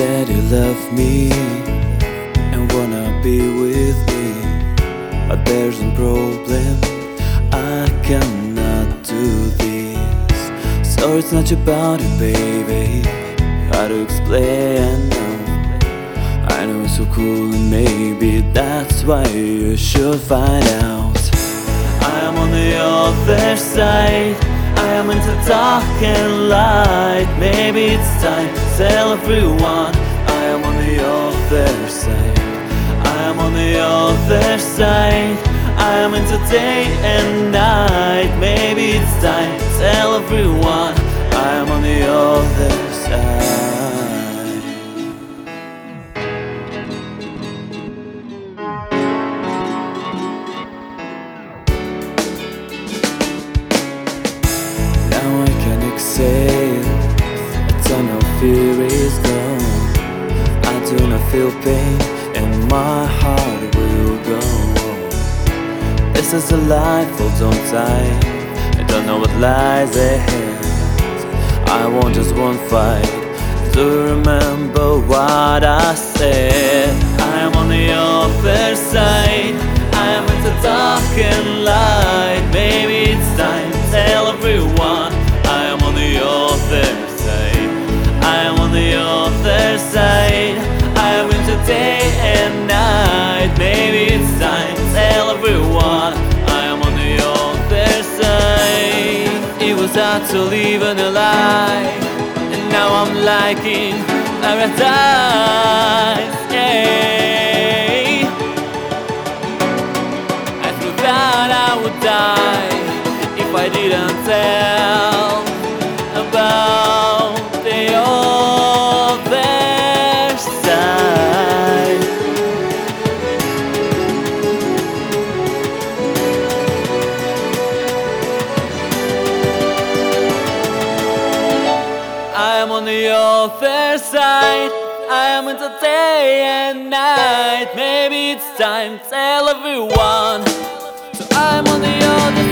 said you love me and wanna be with me, but there's a problem. I cannot do this. So it's not about body, baby. How to explain now? I know it's so cool, and maybe that's why you should find out. I am on the other side. I am into dark and light. Maybe it's time to tell everyone. I am on the other side. I am on the other side. I am into day and night. Maybe it's time to tell everyone. Feel pain, and my heart will go. This is a life, hold on tight. I don't know what lies ahead. I want just one fight to remember what I said. I am on the other side. I am in the dark and light. Hard to live in a lie, and now I'm liking paradise. Yeah. I thought that I would die if I didn't tell I am on the other side. I am into day and night. Maybe it's time to tell everyone. So I'm on the other